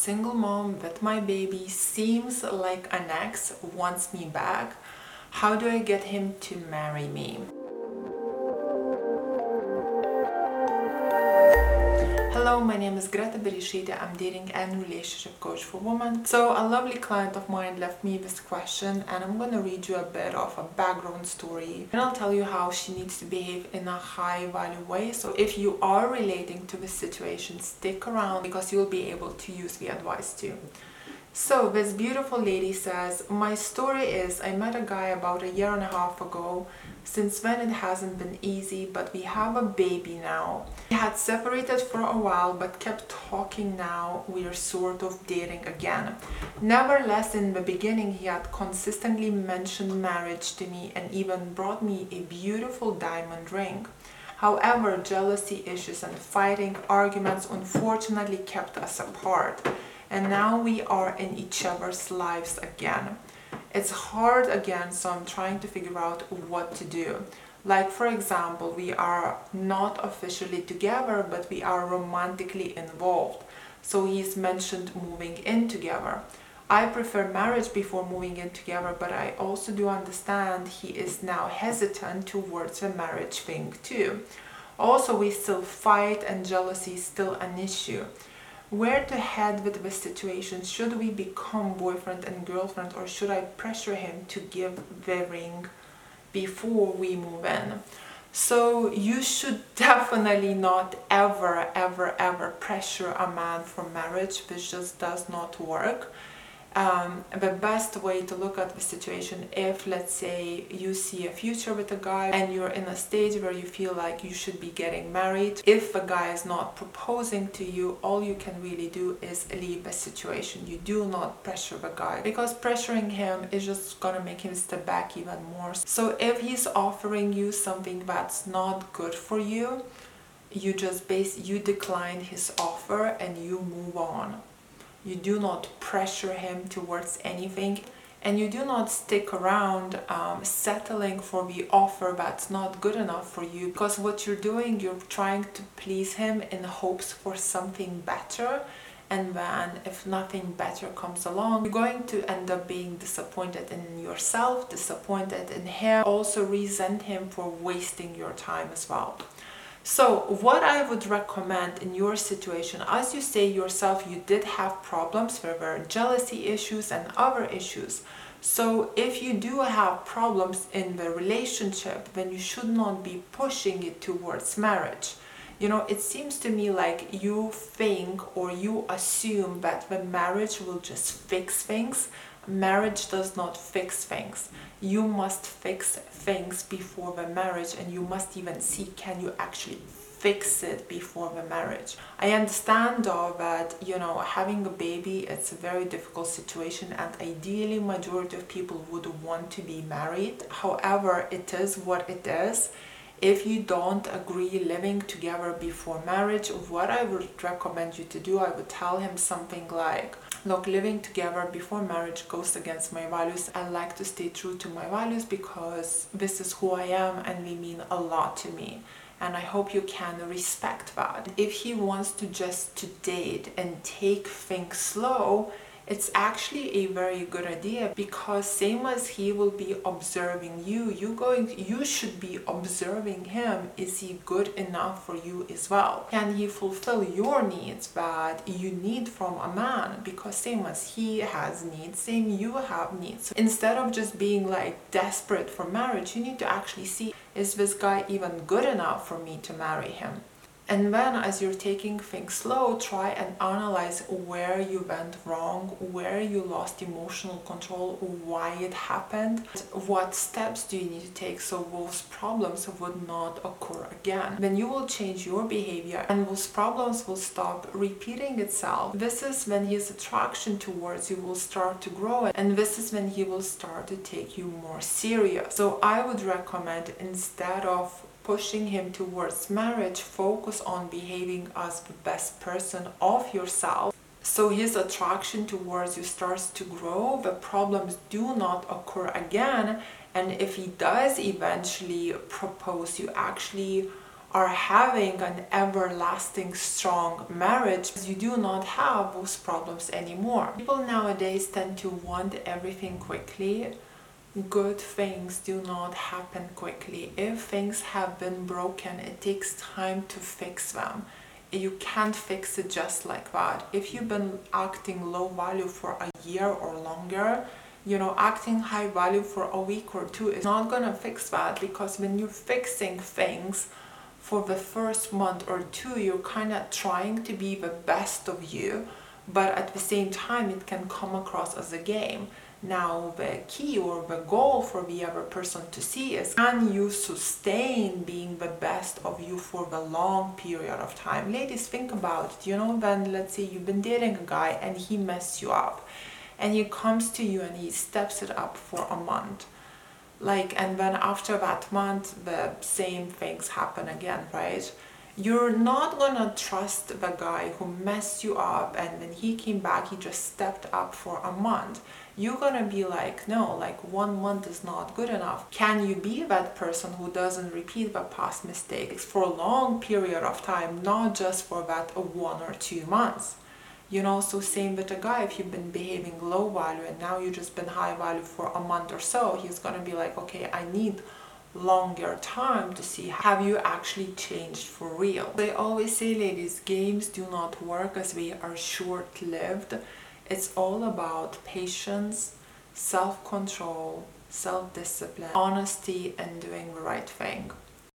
single mom with my baby, seems like an ex, wants me back. How do I get him to marry me? My name is Greta Bereisaite. I'm dating and relationship coach for women. So a lovely client of mine left me this question and I'm to read you a bit of a background story and I'll tell you how she needs to behave in a high value way. So if you are relating to this situation, stick around because you'll be able to use the advice too. So this beautiful lady says, my story is I met a guy about a year and a half ago. Since then it hasn't been easy, but we have a baby now. We had separated for a while, but kept talking now. We are sort of dating again. Nevertheless, in the beginning he had consistently mentioned marriage to me and even brought me a beautiful diamond ring. However, jealousy issues and fighting arguments unfortunately kept us apart and now we are in each other's lives again. It's hard again, so I'm trying to figure out what to do. Like, for example, we are not officially together, but we are romantically involved. So he's mentioned moving in together. I prefer marriage before moving in together, but I also do understand he is now hesitant towards the marriage thing too. Also, we still fight and jealousy is still an issue where to head with the situation. Should we become boyfriend and girlfriend or should i pressure him to give the ring before we move in? So you should definitely not ever ever ever pressure a man for marriage. This just does not work um, the best way to look at the situation if let's say you see a future with a guy and you're in a stage where you feel like you should be getting married if a guy is not proposing to you all you can really do is leave the situation. You do not pressure the guy because pressuring him is just gonna make him step back even more. So if he's offering you something that's not good for you you just base you decline his offer and you move on you do not pressure him towards anything and you do not stick around um, settling for the offer that's not good enough for you because what you're doing you're trying to please him in hopes for something better and then if nothing better comes along you're going to end up being disappointed in yourself disappointed in him also resent him for wasting your time as well so what I would recommend in your situation, as you say yourself, you did have problems, there were jealousy issues and other issues. So if you do have problems in the relationship, then you should not be pushing it towards marriage. You know, it seems to me like you think or you assume that the marriage will just fix things. Marriage does not fix things you must fix things before the marriage and you must even see can you actually fix it before the marriage. I understand though that you know having a baby it's a very difficult situation and ideally majority of people would want to be married. However, it is what it is. If you don't agree living together before marriage, what I would recommend you to do, I would tell him something like look living together before marriage goes against my values. I like to stay true to my values because this is who i am and they mean a lot to me. And i hope you can respect that. If he wants to just to date and take things slow it's actually a very good idea because same as he will be observing you you going you should be observing him. Is he good enough for you as well? Can he fulfill your needs that you need from a man? Because same as he has needs same you have needs. Instead of just being like desperate for marriage you need to actually see is this guy even good enough for me to marry him and then as you're taking things slow, try and analyze where you went wrong, where you lost emotional control, why it happened, what steps do you need to take so those problems would not occur again. Then you will change your behavior and those problems will stop repeating itself. This is when his attraction towards you will start to grow and this is when he will start to take you more serious. So I would recommend instead of pushing him towards marriage, focus on behaving as the best person of yourself. So his attraction towards you starts to grow, the problems do not occur again, and if he does eventually propose, you actually are having an everlasting strong marriage you do not have those problems anymore. People nowadays tend to want everything quickly. Good things do not happen quickly. If things have been broken, it takes time to fix them. You can't fix it just like that. If you've been acting low value for a year or longer, you know, acting high value for a week or two is not gonna fix that because when you're fixing things, for the first month or two you're kind of trying to be the best of you but at the same time it can come across as a game now the key or the goal for the other person to see is can you sustain being the best of you for the long period of time? Ladies think about it. You know when let's say you've been dating a guy and he messed you up and he comes to you and he steps it up for a month. Like and then after that month the same things happen again right you're not gonna trust the guy who messed you up and when he came back he just stepped up for a month. You're gonna be like no like one month is not good enough. Can you be that person who doesn't repeat the past mistakes for a long period of time not just for that one or two months? You know so same with a guy if you've been behaving low value and now you've just been high value for a month or so he's to be like okay i need longer time to see have you actually changed for real. They always say ladies games do not work as we are short-lived. It's all about patience self-control self-discipline honesty and doing the right thing